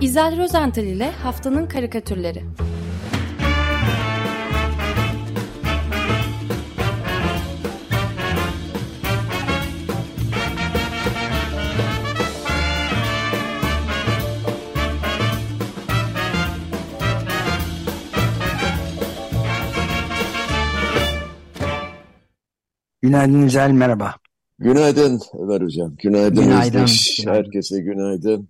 İzel Rozental ile Haftanın Karikatürleri Günaydın Güzel, merhaba. Günaydın Ömer Hocam. Günaydın, Günaydın. Özdeş. Herkese günaydın.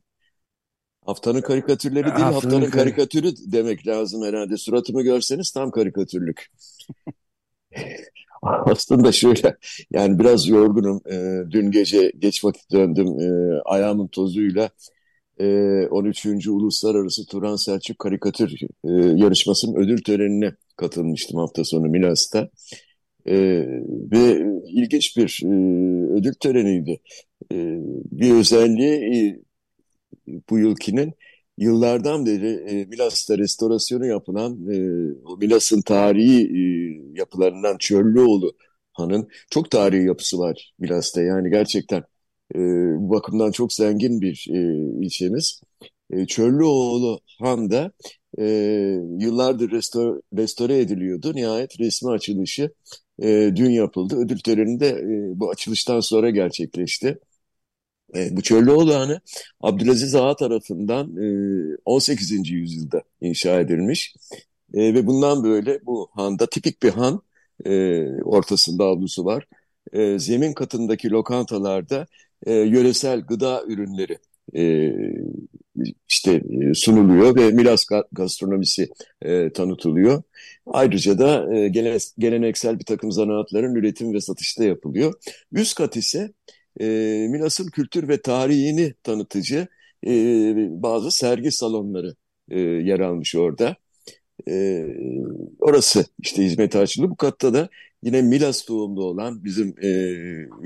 Haftanın karikatürleri değil, Haftanın haftanın kar- karikatürü demek lazım herhalde. Suratımı görseniz tam karikatürlük. Aslında şöyle, yani biraz yorgunum. Ee, dün gece geç vakit döndüm. Ee, ayağımın tozuyla e, 13. Uluslararası Turan Selçuk Karikatür e, yarışmasının ödül törenine katılmıştım hafta sonu Milas'ta. Ee, ve ilginç bir e, ödül töreniydi. Ee, bir özelliği bu yılkinin yıllardan beri e, Milas'ta restorasyonu yapılan e, Milas'ın tarihi e, yapılarından Çöllüoğlu Han'ın çok tarihi yapısı var Milas'ta. Yani gerçekten e, bu bakımdan çok zengin bir e, ilçemiz. E, Çöllüoğlu Han da e, yıllardır restore, restore ediliyordu. Nihayet resmi açılışı e, dün yapıldı. Ödül töreni de e, bu açılıştan sonra gerçekleşti. E, bu Çöllüoğlu Hanı Abdülaziz Ağa tarafından e, 18. yüzyılda inşa edilmiş. E, ve bundan böyle bu handa tipik bir han e, ortasında avlusu var. E, zemin katındaki lokantalarda e, yöresel gıda ürünleri e, işte e, sunuluyor ve Milas ga- gastronomisi e, tanıtılıyor. Ayrıca da e, gele- geleneksel bir takım zanaatların üretim ve satışta yapılıyor. Üst kat ise e, Milas'ın kültür ve tarihini tanıtıcı e, bazı sergi salonları e, yer almış orada. E, orası işte hizmete açıldı. Bu katta da yine Milas doğumlu olan bizim e,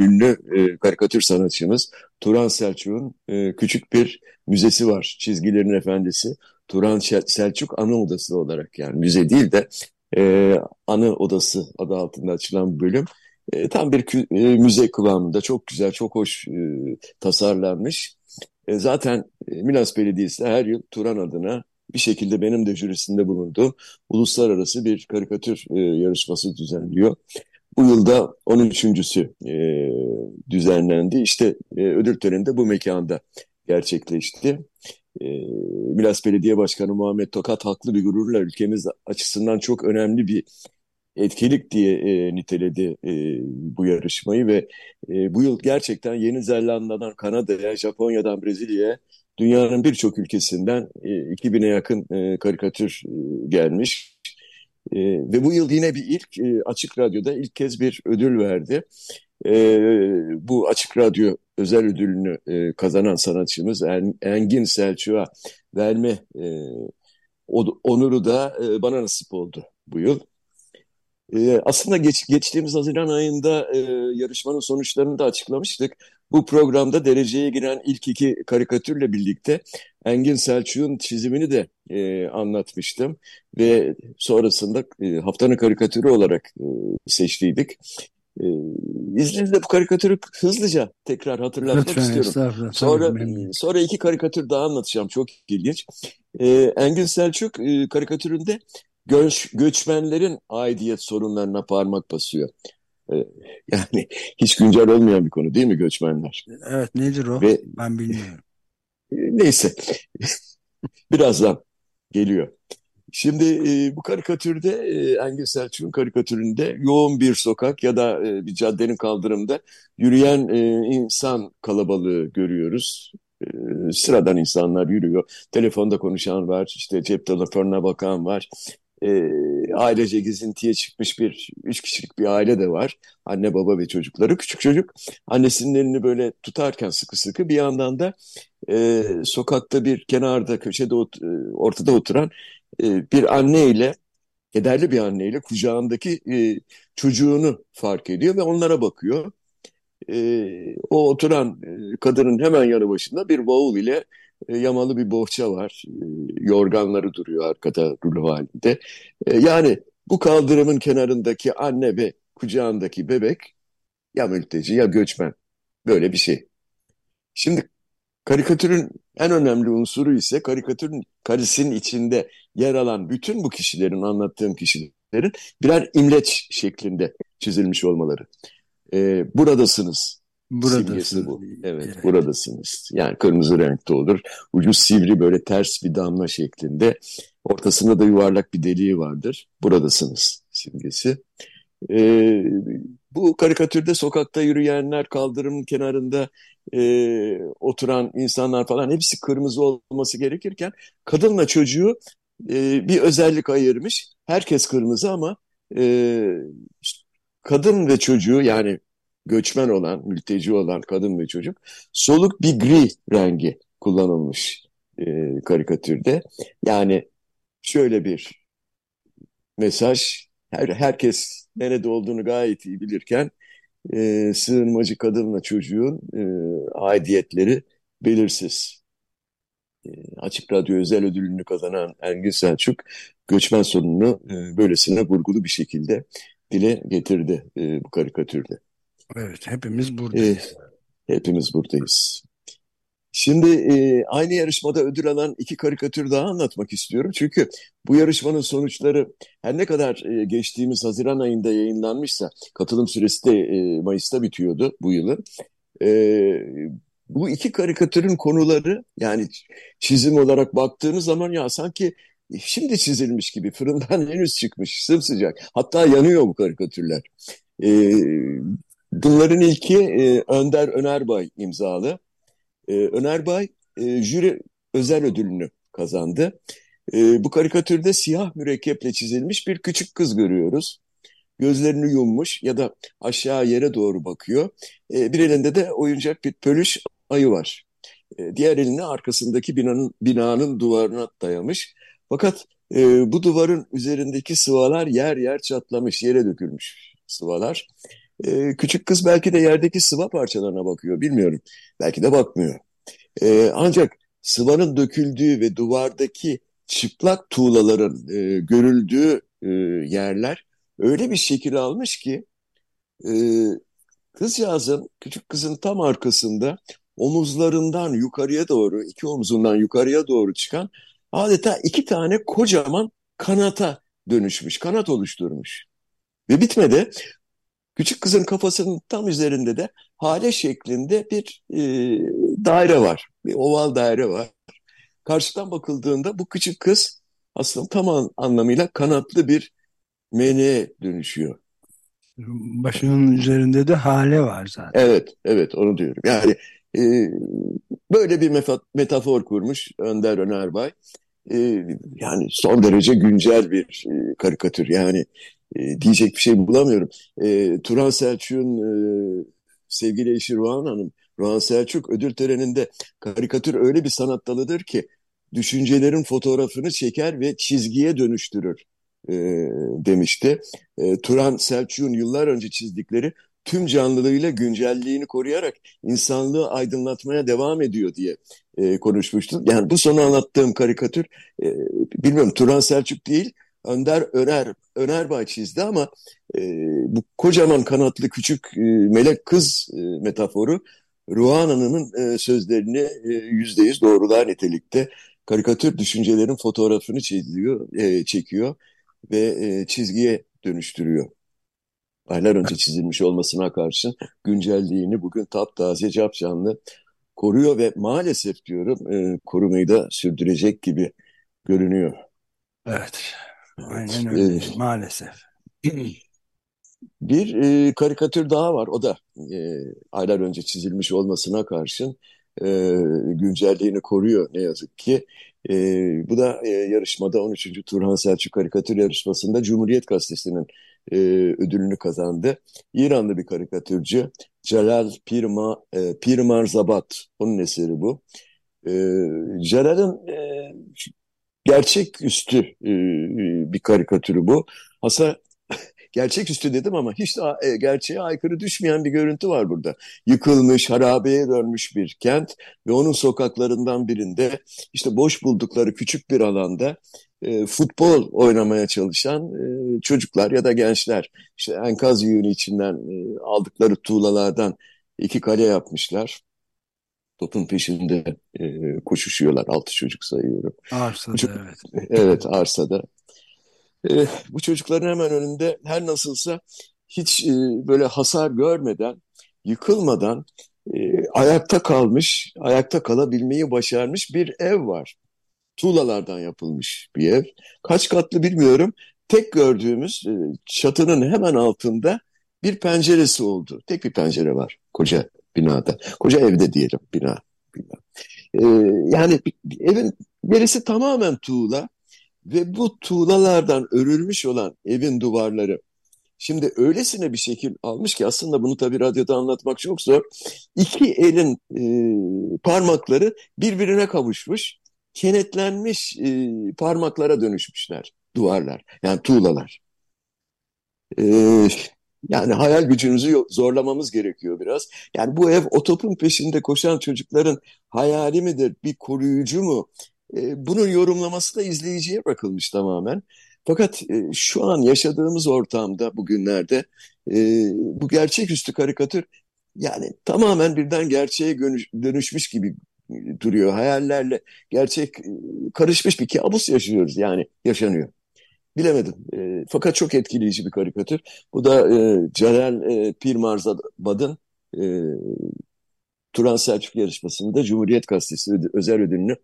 ünlü e, karikatür sanatçımız Turan Selçuk'un e, küçük bir müzesi var. Çizgilerin Efendisi. Turan Selçuk Anı Odası olarak yani müze değil de e, Anı Odası adı altında açılan bölüm. E, tam bir e, müze kıvamında çok güzel, çok hoş e, tasarlanmış. E, zaten e, Milas Belediyesi her yıl Turan adına bir şekilde benim de jürisinde bulunduğum uluslararası bir karikatür e, yarışması düzenliyor. Bu yılda 13.sü e, düzenlendi. İşte e, ödül töreni de bu mekanda gerçekleşti. E, Milas Belediye Başkanı Muhammed Tokat haklı bir gururla ülkemiz açısından çok önemli bir etkilik diye e, niteledi e, bu yarışmayı ve e, bu yıl gerçekten Yeni Zelanda'dan Kanada'ya, Japonya'dan Brezilya'ya dünyanın birçok ülkesinden e, 2000'e yakın e, karikatür e, gelmiş. E, ve bu yıl yine bir ilk e, Açık Radyo'da ilk kez bir ödül verdi. E, bu Açık Radyo özel ödülünü e, kazanan sanatçımız En- Engin Selçuk'a verme e, onuru da e, bana nasip oldu bu yıl. Ee, aslında geç, geçtiğimiz Haziran ayında e, yarışmanın sonuçlarını da açıklamıştık. Bu programda dereceye giren ilk iki karikatürle birlikte Engin Selçuk'un çizimini de e, anlatmıştım. Ve sonrasında e, haftanın karikatürü olarak e, seçtiydik. E, izninizle bu karikatürü hızlıca tekrar hatırlatmak Lütfen istiyorum. Sonra sonra iki karikatür daha anlatacağım. Çok ilginç. Ee, Engin Selçuk e, karikatüründe göç, göçmenlerin aidiyet sorunlarına parmak basıyor. Ee, yani hiç güncel olmayan bir konu değil mi göçmenler? Evet nedir o? Ve Ben bilmiyorum. e, neyse birazdan geliyor. Şimdi e, bu karikatürde e, Engin Selçuk'un karikatüründe yoğun bir sokak ya da e, bir caddenin kaldırımda yürüyen e, insan kalabalığı görüyoruz. E, sıradan insanlar yürüyor. Telefonda konuşan var, işte cep telefonuna bakan var. E, ailece gezintiye çıkmış bir üç kişilik bir aile de var. Anne baba ve çocukları. Küçük çocuk annesinin elini böyle tutarken sıkı sıkı bir yandan da e, sokakta bir kenarda köşede ot- e, ortada oturan e, bir anneyle kederli bir anneyle kucağındaki e, çocuğunu fark ediyor ve onlara bakıyor. E, o oturan e, kadının hemen yanı başında bir bavul ile e, yamalı bir bohça var. E, yorganları duruyor arkada rulo halinde. E, yani bu kaldırımın kenarındaki anne ve kucağındaki bebek ya mülteci ya göçmen. Böyle bir şey. Şimdi karikatürün En önemli unsuru ise karikatürün karesinin içinde yer alan bütün bu kişilerin, anlattığım kişilerin birer imleç şeklinde çizilmiş olmaları. Ee, buradasınız. Buradasınız. bu. Evet, evet, buradasınız. Yani kırmızı renkte olur. Ucu sivri böyle ters bir damla şeklinde. Ortasında da yuvarlak bir deliği vardır. Buradasınız simgesi. Ee, bu karikatürde sokakta yürüyenler, kaldırımın kenarında e, oturan insanlar falan hepsi kırmızı olması gerekirken kadınla çocuğu e, bir özellik ayırmış. Herkes kırmızı ama e, işte kadın ve çocuğu yani göçmen olan, mülteci olan kadın ve çocuk soluk bir gri rengi kullanılmış e, karikatürde. Yani şöyle bir mesaj, her, herkes nerede olduğunu gayet iyi bilirken e, sığınmacı kadınla çocuğun e, aidiyetleri belirsiz. E, Açık Radyo özel ödülünü kazanan Engin Selçuk göçmen sorununu e, böylesine vurgulu bir şekilde dile getirdi e, bu karikatürde. Evet, hepimiz buradayız. E, hepimiz buradayız. Şimdi e, aynı yarışmada ödül alan iki karikatür daha anlatmak istiyorum. Çünkü bu yarışmanın sonuçları her ne kadar e, geçtiğimiz Haziran ayında yayınlanmışsa, katılım süresi de e, Mayıs'ta bitiyordu bu yılın. E, bu iki karikatürün konuları yani çizim olarak baktığınız zaman ya sanki şimdi çizilmiş gibi fırından henüz çıkmış sımsıcak. Hatta yanıyor bu karikatürler. E, bunların ilki e, Önder Önerbay imzalı. E, Öner Bay e, jüri özel ödülünü kazandı. E, bu karikatürde siyah mürekkeple çizilmiş bir küçük kız görüyoruz. Gözlerini yummuş ya da aşağı yere doğru bakıyor. E, bir elinde de oyuncak bir pölüş ayı var. E, diğer elini arkasındaki binanın, binanın duvarına dayamış. Fakat e, bu duvarın üzerindeki sıvalar yer yer çatlamış, yere dökülmüş sıvalar. E, küçük kız belki de yerdeki sıva parçalarına bakıyor, bilmiyorum. Belki de bakmıyor. E, ancak sıvanın döküldüğü ve duvardaki çıplak tuğlaların e, görüldüğü e, yerler öyle bir şekil almış ki e, kızcağızın, küçük kızın tam arkasında omuzlarından yukarıya doğru, iki omuzundan yukarıya doğru çıkan adeta iki tane kocaman kanata dönüşmüş, kanat oluşturmuş. Ve bitmedi. Küçük kızın kafasının tam üzerinde de hale şeklinde bir e, daire var. Bir oval daire var. Karşıdan bakıldığında bu küçük kız aslında tam anlamıyla kanatlı bir meleğe dönüşüyor. Başının üzerinde de hale var zaten. Evet, evet onu diyorum. Yani e, böyle bir metafor kurmuş Önder Önerbay. E, yani son derece güncel bir e, karikatür. Yani e, diyecek bir şey bulamıyorum. E, Turan Selçuk'un e, sevgili eşi Ruhan Hanım, Ruhan Selçuk ödül töreninde karikatür öyle bir sanat dalıdır ki düşüncelerin fotoğrafını çeker ve çizgiye dönüştürür e, demişti. E, Turan Selçuk'un yıllar önce çizdikleri tüm canlılığıyla güncelliğini koruyarak insanlığı aydınlatmaya devam ediyor diye e, konuşmuştum. Yani bu son anlattığım karikatür, e, bilmiyorum Turan Selçuk değil, Önder Öner, Önerbay çizdi ama e, bu kocaman kanatlı küçük e, melek kız e, metaforu Ruhan Hanım'ın e, sözlerini e, yüzde yüz doğrular nitelikte. Karikatür düşüncelerin fotoğrafını çiziyor, e, çekiyor ve e, çizgiye dönüştürüyor. Aylar önce çizilmiş olmasına karşın güncelliğini bugün taptaze capcanlı koruyor ve maalesef diyorum e, korumayı da sürdürecek gibi görünüyor. Evet. Aynen öyle. Ee, Maalesef. Bir e, karikatür daha var. O da e, aylar önce çizilmiş olmasına karşın e, güncelliğini koruyor ne yazık ki. E, bu da e, yarışmada 13. Turhan Selçuk karikatür yarışmasında Cumhuriyet Gazetesi'nin e, ödülünü kazandı. İranlı bir karikatürcü Celal Pirma, e, Pirmar Zabat. Onun eseri bu. E, Celal'ın e, gerçeküstü e, bir karikatürü bu. Aslında gerçeküstü dedim ama hiç de e, gerçeğe aykırı düşmeyen bir görüntü var burada. Yıkılmış, harabeye dönmüş bir kent ve onun sokaklarından birinde işte boş buldukları küçük bir alanda e, futbol oynamaya çalışan e, çocuklar ya da gençler işte enkaz yığını içinden e, aldıkları tuğlalardan iki kale yapmışlar. Topun peşinde e, koşuşuyorlar. Altı çocuk sayıyorum. Arsada Çocuk, evet. evet arsada. E, bu çocukların hemen önünde her nasılsa hiç e, böyle hasar görmeden, yıkılmadan e, ayakta kalmış, ayakta kalabilmeyi başarmış bir ev var. Tuğlalardan yapılmış bir ev. Kaç katlı bilmiyorum. Tek gördüğümüz e, çatının hemen altında bir penceresi oldu. Tek bir pencere var koca binada. Koca evde diyelim bina. bina. E, yani evin gerisi tamamen tuğla ve bu tuğlalardan örülmüş olan evin duvarları Şimdi öylesine bir şekil almış ki aslında bunu tabii radyoda anlatmak çok zor. İki elin e, parmakları birbirine kavuşmuş, kenetlenmiş e, parmaklara dönüşmüşler duvarlar. Yani tuğlalar. E, yani hayal gücümüzü zorlamamız gerekiyor biraz. Yani bu ev o topun peşinde koşan çocukların hayali midir, bir koruyucu mu? E, bunun yorumlaması da izleyiciye bırakılmış tamamen. Fakat e, şu an yaşadığımız ortamda bugünlerde e, bu gerçeküstü karikatür yani tamamen birden gerçeğe dönüşmüş gibi duruyor. Hayallerle gerçek e, karışmış bir kabus yaşıyoruz yani yaşanıyor. Bilemedim. E, fakat çok etkileyici bir karikatür. Bu da e, Celal e, Pirmarzad'ın e, Turan Selçuk yarışmasında Cumhuriyet Gazetesi özel ödülünü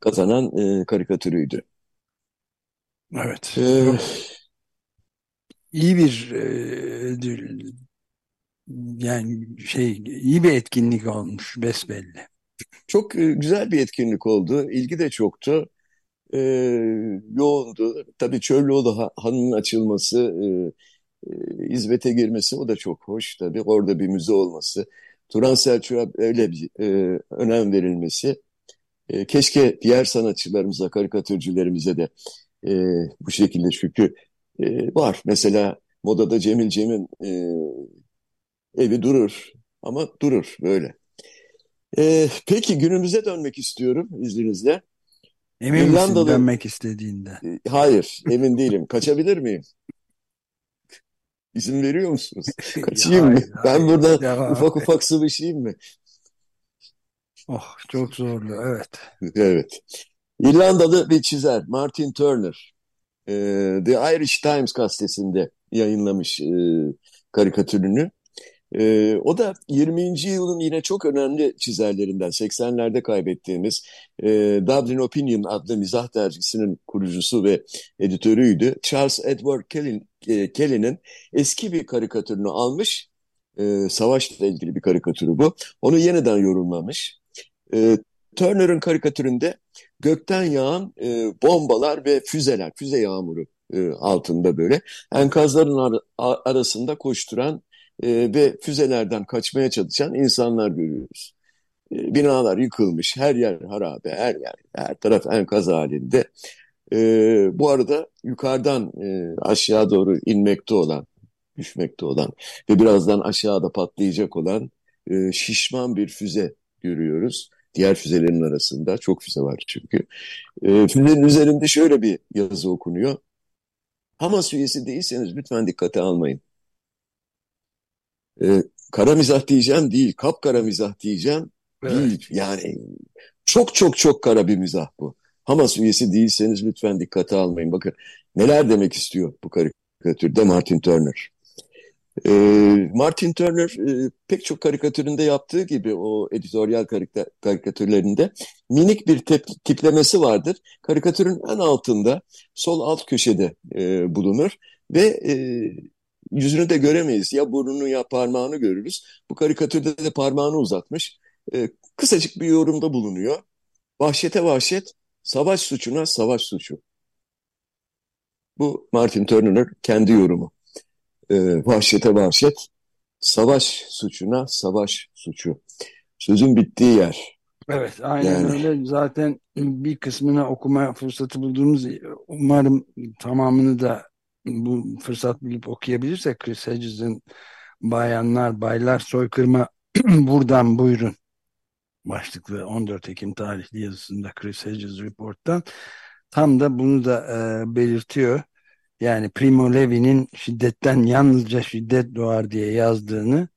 kazanan e, karikatürüydü. Evet. Ee, iyi bir e, yani şey iyi bir etkinlik olmuş besbelli. Çok e, güzel bir etkinlik oldu. İlgi de çoktu. Ee, yoğundu. Tabii Çöllüoğlu Hanı'nın açılması, e, e, hizmete girmesi o da çok hoş tabii. Orada bir müze olması. Turan Selçuk'a öyle bir e, önem verilmesi. E, keşke diğer sanatçılarımıza, karikatürcülerimize de e, bu şekilde çünkü e, var. Mesela modada Cemil Cem'in e, evi durur ama durur böyle. E, peki günümüze dönmek istiyorum izninizle. Emin İrlandalı... misin dönmek istediğinde? E, hayır emin değilim. Kaçabilir miyim? İzin veriyor musunuz? Kaçayım mı? Ben burada ya, ufak ufak sıvışayım mı? Oh çok zorlu evet. Evet. İrlandalı bir çizer Martin Turner e, The Irish Times gazetesinde yayınlamış e, karikatürünü. E, o da 20. yılın yine çok önemli çizerlerinden 80'lerde kaybettiğimiz e, Dublin Opinion adlı mizah dergisinin kurucusu ve editörüydü. Charles Edward Kelly'nin Kelly eski bir karikatürünü almış. E, savaşla ilgili bir karikatürü bu. Onu yeniden yorumlamış. E, Turner'ın karikatüründe gökten yağan e, bombalar ve füzeler, füze yağmuru e, altında böyle enkazların ar arasında koşturan e, ve füzelerden kaçmaya çalışan insanlar görüyoruz. E, binalar yıkılmış, her yer harabe, her yer, her taraf enkaz halinde. E, bu arada yukarıdan e, aşağı doğru inmekte olan, düşmekte olan ve birazdan aşağıda patlayacak olan e, şişman bir füze görüyoruz diğer füzelerin arasında. Çok füze var çünkü. Füzenin üzerinde şöyle bir yazı okunuyor. Hamas üyesi değilseniz lütfen dikkate almayın. E, kara mizah diyeceğim değil, kapkara mizah diyeceğim evet. değil. Yani çok çok çok kara bir mizah bu. Hamas üyesi değilseniz lütfen dikkate almayın. Bakın neler demek istiyor bu karikatürde Martin Turner. E, Martin Turner e, pek çok karikatüründe yaptığı gibi o editoryal karikatürlerinde minik bir tiplemesi vardır. Karikatürün en altında sol alt köşede e, bulunur ve e, yüzünü de göremeyiz. Ya burnunu ya parmağını görürüz. Bu karikatürde de parmağını uzatmış. E, kısacık bir yorumda bulunuyor. Vahşete vahşet, savaş suçuna savaş suçu. Bu Martin Turner'ın kendi yorumu e, vahşete vahşet, savaş suçuna savaş suçu. Sözün bittiği yer. Evet, aynen yani. öyle. Zaten bir kısmını okuma fırsatı bulduğumuz, umarım tamamını da bu fırsat bulup okuyabilirsek Chris Hedges'in Bayanlar, Baylar Soykırma buradan buyurun başlıklı 14 Ekim tarihli yazısında Chris Hedges Report'tan tam da bunu da e, belirtiyor yani Primo Levi'nin şiddetten yalnızca şiddet doğar diye yazdığını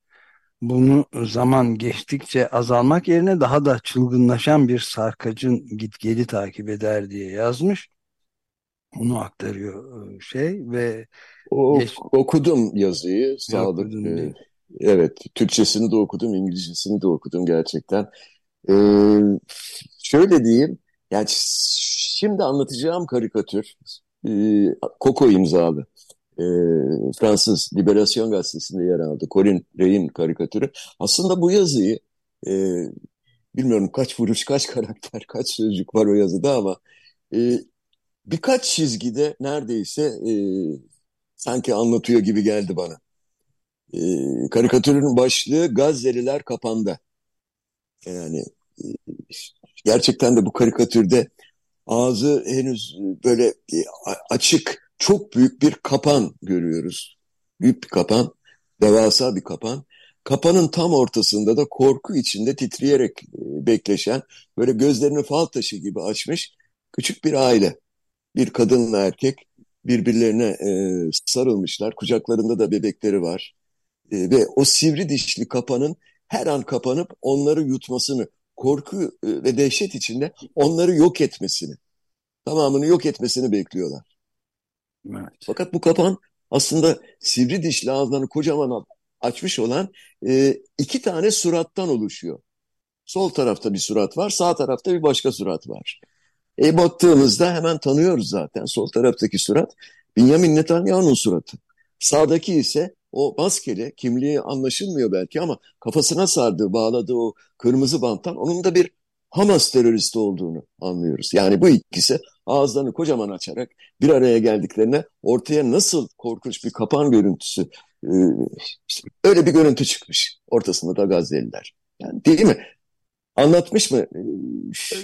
bunu zaman geçtikçe azalmak yerine daha da çılgınlaşan bir sarkacın gitgeli takip eder diye yazmış. Onu aktarıyor e, şey ve o, geç... okudum yazıyı Sadık. Ee, evet, Türkçesini de okudum, İngilizcesini de okudum gerçekten. Ee, şöyle diyeyim, yani şimdi anlatacağım karikatür e, Coco imzalı. E, Fransız Liberasyon Gazetesi'nde yer aldı. Corinne Rey'in karikatürü. Aslında bu yazıyı e, bilmiyorum kaç vuruş, kaç karakter, kaç sözcük var o yazıda ama e, birkaç çizgide neredeyse e, sanki anlatıyor gibi geldi bana. E, karikatürün başlığı Gazze'liler kapanda. Yani e, gerçekten de bu karikatürde ağzı henüz böyle e, açık, çok büyük bir kapan görüyoruz. Büyük bir kapan, devasa bir kapan. Kapanın tam ortasında da korku içinde titreyerek e, bekleşen, böyle gözlerini fal taşı gibi açmış küçük bir aile. Bir kadınla erkek birbirlerine e, sarılmışlar. Kucaklarında da bebekleri var. E, ve o sivri dişli kapanın her an kapanıp onları yutmasını, korku e, ve dehşet içinde onları yok etmesini, tamamını yok etmesini bekliyorlar. Evet. Fakat bu kapan aslında sivri dişli ağızlarını kocaman açmış olan e, iki tane surattan oluşuyor. Sol tarafta bir surat var, sağ tarafta bir başka surat var. E baktığımızda hemen tanıyoruz zaten. Sol taraftaki surat Benjamin Netanyahu'nun suratı. Sağdaki ise o maskeli, kimliği anlaşılmıyor belki ama kafasına sardığı, bağladığı o kırmızı banttan onun da bir Hamas teröristi olduğunu anlıyoruz. Yani bu ikisi ağızlarını kocaman açarak bir araya geldiklerine ortaya nasıl korkunç bir kapan görüntüsü, e, işte öyle bir görüntü çıkmış. Ortasında da Gazze'liler. Yani değil mi? Anlatmış mı?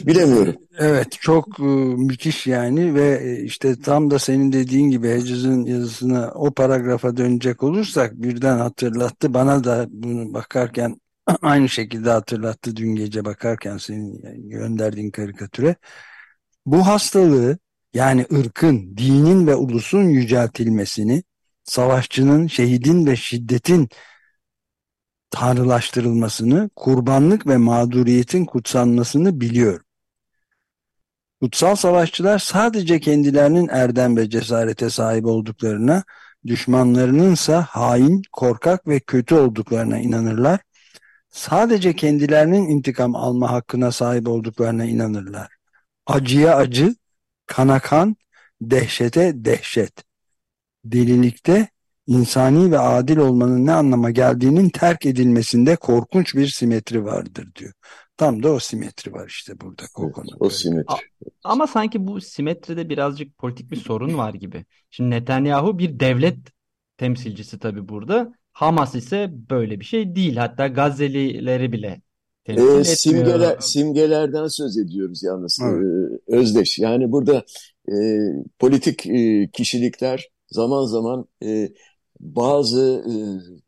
Bilemiyorum. Evet çok e, müthiş yani ve e, işte tam da senin dediğin gibi Hedges'in yazısına o paragrafa dönecek olursak birden hatırlattı. Bana da bunu bakarken aynı şekilde hatırlattı dün gece bakarken senin gönderdiğin karikatüre. Bu hastalığı yani ırkın, dinin ve ulusun yüceltilmesini, savaşçının, şehidin ve şiddetin tanrılaştırılmasını, kurbanlık ve mağduriyetin kutsanmasını biliyorum. Kutsal savaşçılar sadece kendilerinin erdem ve cesarete sahip olduklarına, düşmanlarınınsa hain, korkak ve kötü olduklarına inanırlar. Sadece kendilerinin intikam alma hakkına sahip olduklarına inanırlar. Acıya acı, kana kan, dehşete dehşet. Delilikte insani ve adil olmanın ne anlama geldiğinin terk edilmesinde korkunç bir simetri vardır diyor. Tam da o simetri var işte burada Evet, o simetri. ama sanki bu simetride birazcık politik bir sorun var gibi. Şimdi Netanyahu bir devlet temsilcisi tabii burada. Hamas ise böyle bir şey değil. Hatta Gazze'lileri bile temsil e, simgeler, simgelerden söz ediyoruz yalnız evet. e, Özdeş. Yani burada e, politik e, kişilikler zaman zaman e, bazı e,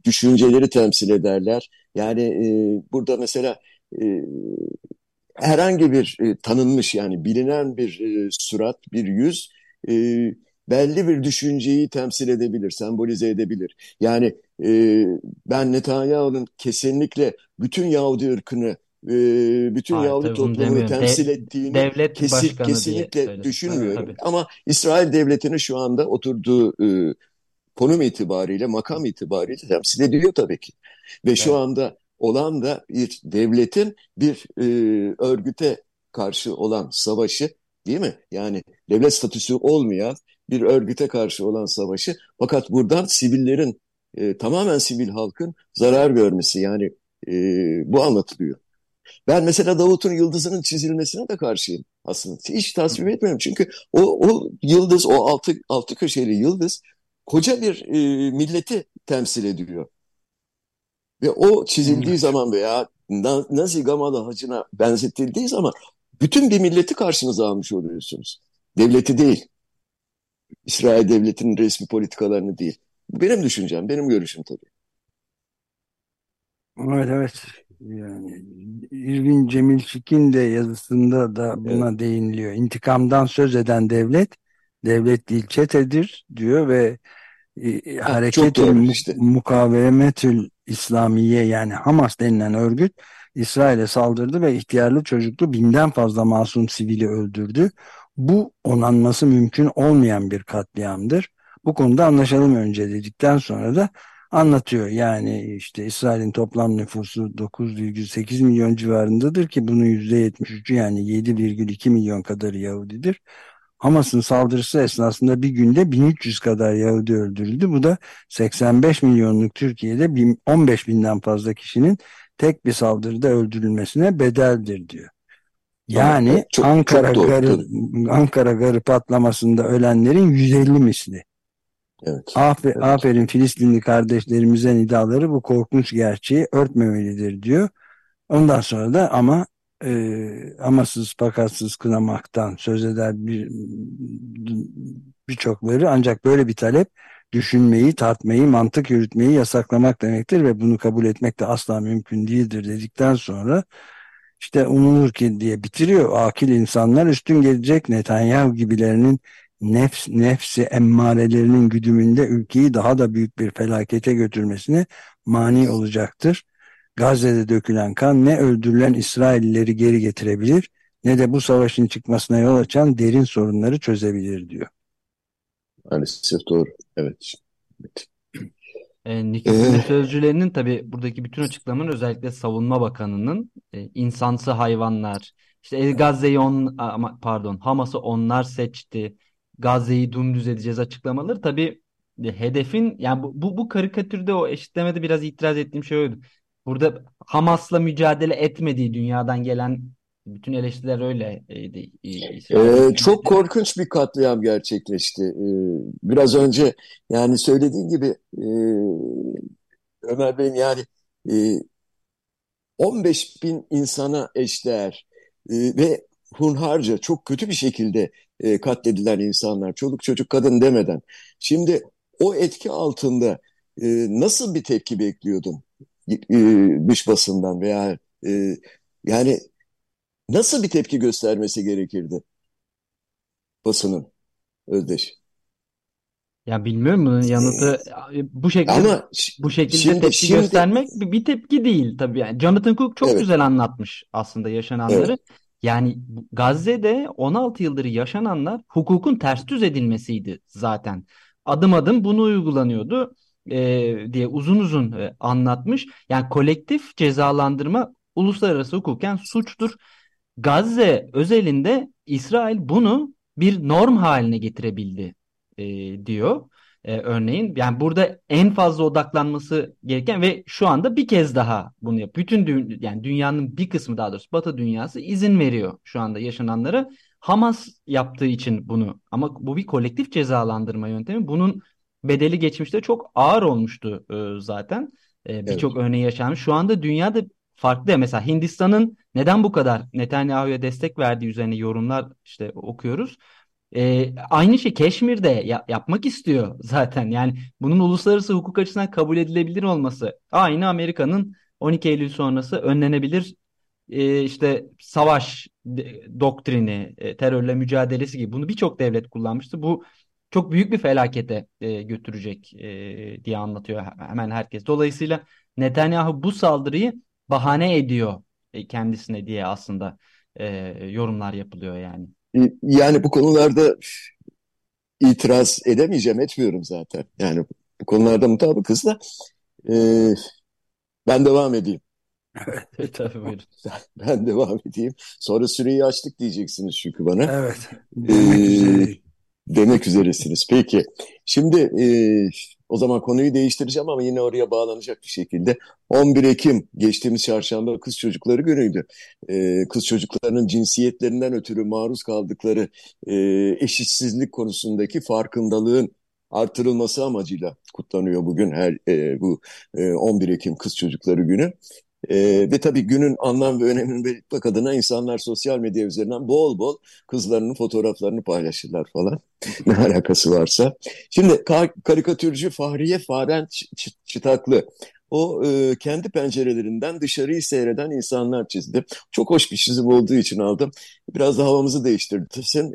düşünceleri temsil ederler. Yani e, burada mesela e, herhangi bir e, tanınmış yani bilinen bir e, surat, bir yüz e, belli bir düşünceyi temsil edebilir, sembolize edebilir. Yani e, ben Netanyahu'nun kesinlikle bütün Yahudi ırkını e, bütün Hayır, Yahudi toplumunu temsil De ettiğini devlet kesin, kesinlikle düşünmüyorum. Tabii. Ama İsrail devletinin şu anda oturduğu e, konum itibariyle, makam itibariyle temsil ediyor tabii ki. Ve evet. şu anda olan da bir devletin bir e, örgüte karşı olan savaşı değil mi? Yani devlet statüsü olmayan bir örgüte karşı olan savaşı fakat buradan sivillerin e, tamamen sivil halkın zarar görmesi yani e, bu anlatılıyor. Ben mesela Davut'un yıldızının çizilmesine de karşıyım aslında. Hiç tasvip etmiyorum çünkü o, o yıldız, o altı, altı köşeli yıldız koca bir e, milleti temsil ediyor. Ve o çizildiği evet. zaman veya Nazi Gamalı hacına benzetildiği zaman bütün bir milleti karşınıza almış oluyorsunuz. Devleti değil. İsrail devletinin resmi politikalarını değil. Benim düşüncem, benim görüşüm tabii. Evet evet. Yani İrvin Cemil Çikin de yazısında da buna evet. değiniliyor. İntikamdan söz eden devlet devlet değil çetedir diyor ve e, hareketül işte. mukavemetül İslamiye yani Hamas denilen örgüt İsrail'e saldırdı ve ihtiyarlı çocuklu binden fazla masum sivili öldürdü. Bu onanması mümkün olmayan bir katliamdır. Bu konuda anlaşalım önce dedikten sonra da anlatıyor. Yani işte İsrail'in toplam nüfusu 9,8 milyon civarındadır ki bunun %73'ü yani 7,2 milyon kadarı Yahudidir. Hamas'ın saldırısı esnasında bir günde 1300 kadar Yahudi öldürüldü. Bu da 85 milyonluk Türkiye'de 15 binden fazla kişinin tek bir saldırıda öldürülmesine bedeldir diyor. Yani çok, Ankara çok garı Ankara garı patlamasında ölenlerin 150 misli. Evet. Afer, evet. Aferin Filistinli kardeşlerimizin iddiaları bu korkunç gerçeği örtmemelidir diyor. Ondan sonra da ama e, amasız fakatsız kınamaktan söz eder bir birçokları ancak böyle bir talep düşünmeyi, tartmayı, mantık yürütmeyi yasaklamak demektir ve bunu kabul etmek de asla mümkün değildir dedikten sonra işte umulur ki diye bitiriyor. Akil insanlar üstün gelecek Netanyahu gibilerinin nefs, nefsi emmarelerinin güdümünde ülkeyi daha da büyük bir felakete götürmesine mani olacaktır. Gazze'de dökülen kan ne öldürülen İsraillileri geri getirebilir ne de bu savaşın çıkmasına yol açan derin sorunları çözebilir diyor. Maalesef doğru. Evet. evet. E, Nikit'in ee... sözcülerinin tabii buradaki bütün açıklamanın özellikle Savunma Bakanı'nın e, insansı hayvanlar, işte Gazze'yi on, pardon Hamas'ı onlar seçti, Gazze'yi dümdüz edeceğiz açıklamaları tabii e, hedefin yani bu, bu, bu karikatürde o eşitlemede biraz itiraz ettiğim şey oydu. Burada Hamas'la mücadele etmediği dünyadan gelen bütün eleştiriler öyleydi. Ee, çok korkunç bir katliam gerçekleşti. Ee, biraz önce yani söylediğin gibi e, Ömer Bey'in yani e, 15 bin insana eşdeğer e, ve hunharca çok kötü bir şekilde e, katledilen insanlar, çoluk çocuk kadın demeden. Şimdi o etki altında e, nasıl bir tepki bekliyordun e, dış basından veya e, yani nasıl bir tepki göstermesi gerekirdi basının Özdeş? Ya bilmiyorum bunun yanıtı bu şekilde Ama bu şekilde şimdi, tepki şimdi, göstermek bir tepki değil tabii yani. Jonathan Cook çok evet. güzel anlatmış aslında yaşananları. Evet. Yani Gazze'de 16 yıldır yaşananlar hukukun ters düz edilmesiydi zaten. Adım adım bunu uygulanıyordu e, diye uzun uzun e, anlatmış. Yani kolektif cezalandırma uluslararası hukuken suçtur. Gazze özelinde İsrail bunu bir norm haline getirebildi e, diyor. E, örneğin yani burada en fazla odaklanması gereken ve şu anda bir kez daha bunu yapıyor. Bütün dü yani dünyanın bir kısmı daha doğrusu Batı dünyası izin veriyor şu anda yaşananlara. Hamas yaptığı için bunu ama bu bir kolektif cezalandırma yöntemi. Bunun bedeli geçmişte çok ağır olmuştu e, zaten. E, Birçok evet. örneği yaşanmış. Şu anda dünyada farklı. Mesela Hindistan'ın neden bu kadar Netanyahu'ya destek verdiği üzerine yorumlar işte okuyoruz. E, aynı şey Keşmir'de ya, yapmak istiyor zaten. Yani bunun uluslararası hukuk açısından kabul edilebilir olması aynı Amerika'nın 12 Eylül sonrası önlenebilir e, işte savaş doktrini, e, terörle mücadelesi gibi bunu birçok devlet kullanmıştı. Bu çok büyük bir felakete e, götürecek e, diye anlatıyor hemen herkes. Dolayısıyla Netanyahu bu saldırıyı bahane ediyor e, kendisine diye aslında e, yorumlar yapılıyor yani. Yani bu konularda itiraz edemeyeceğim, etmiyorum zaten. Yani bu konularda mutabıkız da e, ben devam edeyim. Evet. Tabii buyurun. Ben devam edeyim. Sonra süreyi açtık diyeceksiniz çünkü bana. Evet. Ee, demek üzeresiniz. Peki. Şimdi e, o zaman konuyu değiştireceğim ama yine oraya bağlanacak bir şekilde. 11 Ekim geçtiğimiz çarşamba kız çocukları günüydü. Ee, kız çocuklarının cinsiyetlerinden ötürü maruz kaldıkları e, eşitsizlik konusundaki farkındalığın artırılması amacıyla kutlanıyor bugün her e, bu e, 11 Ekim Kız Çocukları Günü. E, ve tabii günün anlam ve önemini belirtmek adına insanlar sosyal medya üzerinden bol bol kızlarının fotoğraflarını paylaşırlar falan. ne alakası varsa. Şimdi karikatürcü Fahriye Faren Çıtaklı o e, kendi pencerelerinden dışarıyı seyreden insanlar çizdi. Çok hoş bir çizim olduğu için aldım. Biraz da havamızı değiştirdi.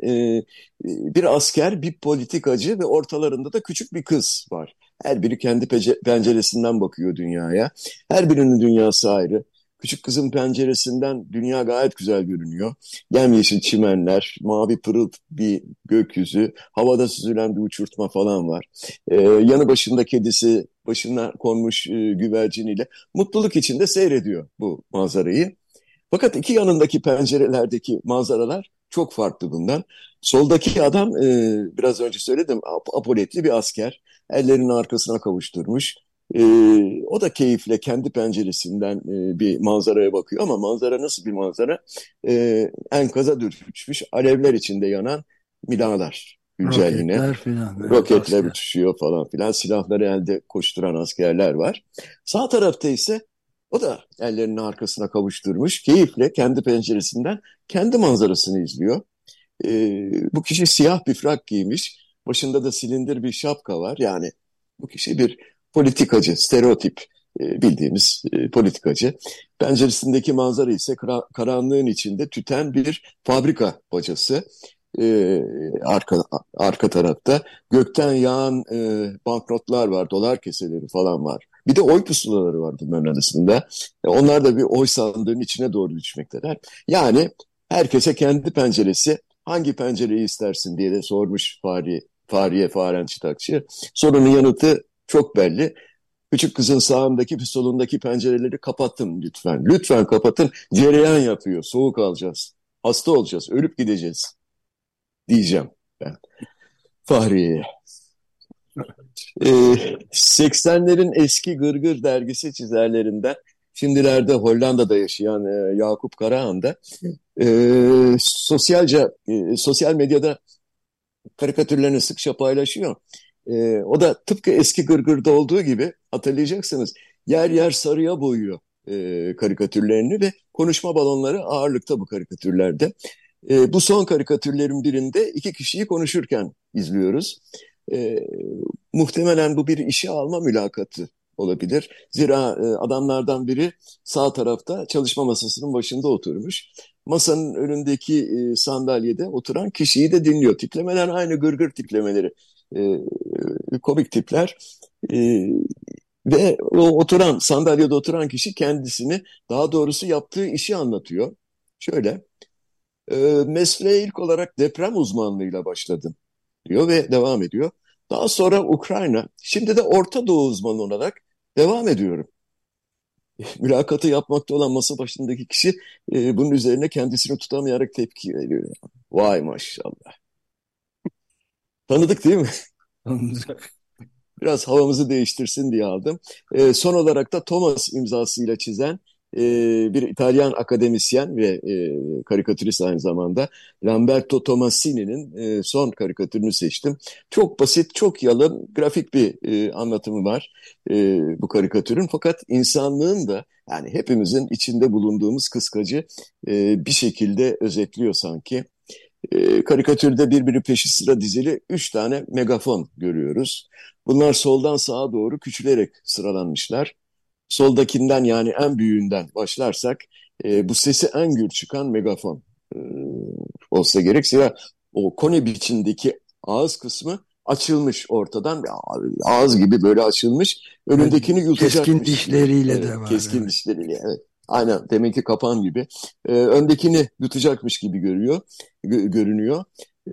E, bir asker, bir politikacı ve ortalarında da küçük bir kız var. Her biri kendi penceresinden bakıyor dünyaya. Her birinin dünyası ayrı. Küçük kızın penceresinden dünya gayet güzel görünüyor. Yemyeşil çimenler, mavi pırıl bir gökyüzü, havada süzülen bir uçurtma falan var. Ee, yanı başında kedisi, başına konmuş e, güverciniyle mutluluk içinde seyrediyor bu manzarayı. Fakat iki yanındaki pencerelerdeki manzaralar çok farklı bundan. Soldaki adam e, biraz önce söyledim apoletli bir asker. Ellerini arkasına kavuşturmuş. E, o da keyifle kendi penceresinden e, bir manzaraya bakıyor ama manzara nasıl bir manzara? E, enkaza düşmüş, alevler içinde yanan binalar. Güncel Roketler filan. Roketler asker. uçuşuyor falan filan. Silahları elde koşturan askerler var. Sağ tarafta ise o da ellerini arkasına kavuşturmuş. Keyifle kendi penceresinden kendi manzarasını izliyor. E, bu kişi siyah bir frak giymiş. Başında da silindir bir şapka var. Yani bu kişi bir politikacı, stereotip e, bildiğimiz e, politikacı. Penceresindeki manzara ise karanlığın içinde tüten bir fabrika bacası. E, arka arka tarafta gökten yağan e, banknotlar var, dolar keseleri falan var. Bir de oy pusulaları var bunların arasında. E, onlar da bir oy sandığının içine doğru düşmekteler. Yani herkese kendi penceresi hangi pencereyi istersin diye de sormuş Fahri, Fahriye Faren Çıtakçı. Sorunun yanıtı çok belli. Küçük kızın sağındaki solundaki pencereleri kapatın lütfen. Lütfen kapatın. Cereyan yapıyor. Soğuk alacağız. Hasta olacağız. Ölüp gideceğiz. Diyeceğim ben. Fahriye'ye. Ee, 80'lerin eski Gırgır dergisi çizerlerinden şimdilerde Hollanda'da yaşayan e, Yakup Karahan da e, sosyalca e, sosyal medyada karikatürlerini sıkça paylaşıyor. E, o da tıpkı eski Gırgır'da olduğu gibi hatırlayacaksınız yer yer sarıya boyuyor e, karikatürlerini ve konuşma balonları ağırlıkta bu karikatürlerde. E, bu son karikatürlerin birinde iki kişiyi konuşurken izliyoruz. E, muhtemelen bu bir işe alma mülakatı olabilir. Zira e, adamlardan biri sağ tarafta çalışma masasının başında oturmuş. Masanın önündeki e, sandalyede oturan kişiyi de dinliyor. Tiplemeler aynı gırgır tiplemeleri. E, komik tipler. E, ve o oturan, sandalyede oturan kişi kendisini, daha doğrusu yaptığı işi anlatıyor. Şöyle, e, mesleğe ilk olarak deprem uzmanlığıyla başladım diyor ve devam ediyor. Daha sonra Ukrayna, şimdi de Orta Doğu uzmanı olarak devam ediyorum. Mülakatı yapmakta olan masa başındaki kişi e, bunun üzerine kendisini tutamayarak tepki veriyor. Vay maşallah. Tanıdık değil mi? Tanıdık. Biraz havamızı değiştirsin diye aldım. E, son olarak da Thomas imzasıyla çizen e, bir İtalyan akademisyen ve e, karikatürist aynı zamanda Lamberto Tomasini'nin e, son karikatürünü seçtim. Çok basit, çok yalın, grafik bir e, anlatımı var e, bu karikatürün. Fakat insanlığın da yani hepimizin içinde bulunduğumuz kıskacı e, bir şekilde özetliyor sanki. E, karikatürde birbiri peşi sıra dizili üç tane megafon görüyoruz. Bunlar soldan sağa doğru küçülerek sıralanmışlar. Soldakinden yani en büyüğünden başlarsak e, bu sesi en gür çıkan megafon e, olsa gerek. Zira o kone biçimdeki ağız kısmı açılmış ortadan ağız gibi böyle açılmış önündekini yutacakmış. Keskin dişleriyle evet, de var. Keskin evet. dişleriyle evet. Aynen demek ki kapan gibi. Ee, öndekini yutacakmış gibi görüyor, görünüyor.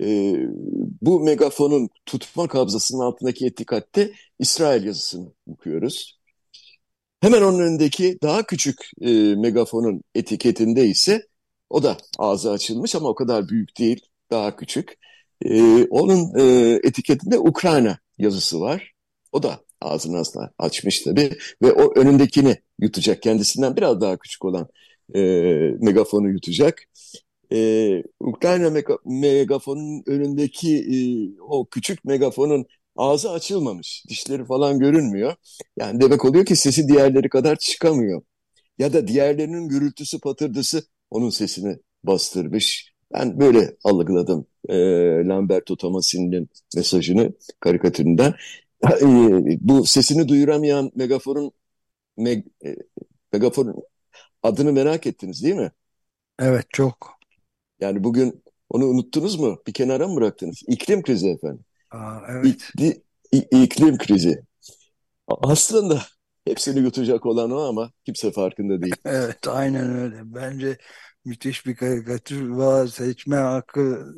Ee, bu megafonun tutma kabzasının altındaki etikatte İsrail yazısını okuyoruz. Hemen onun önündeki daha küçük e, megafonun etiketinde ise o da ağzı açılmış ama o kadar büyük değil, daha küçük. E, onun e, etiketinde Ukrayna yazısı var. O da ağzını aslında açmış tabii ve o önündekini yutacak kendisinden biraz daha küçük olan e, megafonu yutacak. E, Ukrayna mega, megafonun önündeki e, o küçük megafonun ağzı açılmamış, dişleri falan görünmüyor. Yani demek oluyor ki sesi diğerleri kadar çıkamıyor. Ya da diğerlerinin gürültüsü patırdısı onun sesini bastırmış. Ben böyle algıladım e, Lamberto Tomasini'nin mesajını karikatüründen. E, bu sesini duyuramayan megafonun meg, e, megafonun adını merak ettiniz değil mi? Evet çok. Yani bugün onu unuttunuz mu? Bir kenara mı bıraktınız? İklim krizi efendim. Aa, evet. İkli, iklim krizi. Aslında hepsini yutacak olan o ama kimse farkında değil. Evet, aynen öyle. Bence müthiş bir karikatür var. Seçme hakkı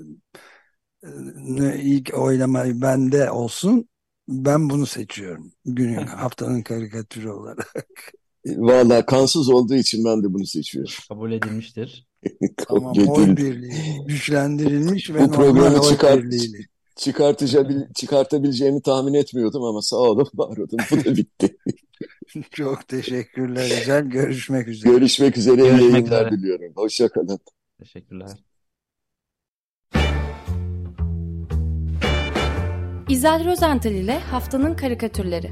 ilk oylamayı bende olsun. Ben bunu seçiyorum. Günün haftanın karikatürü olarak. Valla kansız olduğu için ben de bunu seçiyorum. Kabul edilmiştir. Tamam, oy birliği güçlendirilmiş ve Bu programı normal oy çıkart, birliğiyle. Çıkartabileceğimi tahmin etmiyordum ama sağ olun var olun. Bu da bitti. Çok teşekkürler. Güzel. Görüşmek üzere. Görüşmek üzere. iyi Görüşmek yayınlar üzere. diliyorum. Hoşçakalın. Teşekkürler. İzel Rozental ile Haftanın Karikatürleri